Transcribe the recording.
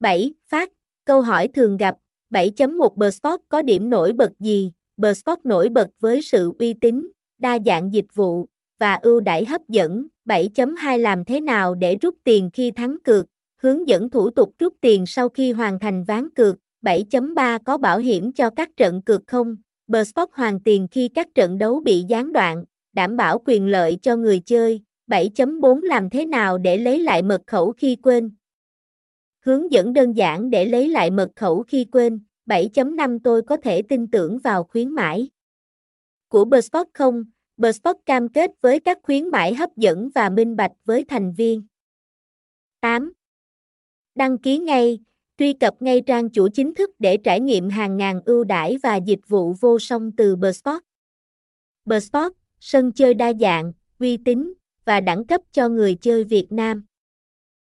7. Phát, câu hỏi thường gặp, 7.1 bersport có điểm nổi bật gì? Bersport nổi bật với sự uy tín, đa dạng dịch vụ, và ưu đãi hấp dẫn. 7.2 Làm thế nào để rút tiền khi thắng cược? Hướng dẫn thủ tục rút tiền sau khi hoàn thành ván cược. 7.3 Có bảo hiểm cho các trận cược không? Bersport hoàn tiền khi các trận đấu bị gián đoạn, đảm bảo quyền lợi cho người chơi. 7.4 Làm thế nào để lấy lại mật khẩu khi quên? Hướng dẫn đơn giản để lấy lại mật khẩu khi quên. 7.5 Tôi có thể tin tưởng vào khuyến mãi của Bsport không? Bsport cam kết với các khuyến mãi hấp dẫn và minh bạch với thành viên. 8. Đăng ký ngay, truy cập ngay trang chủ chính thức để trải nghiệm hàng ngàn ưu đãi và dịch vụ vô song từ Bsport. Bsport, sân chơi đa dạng, uy tín và đẳng cấp cho người chơi Việt Nam.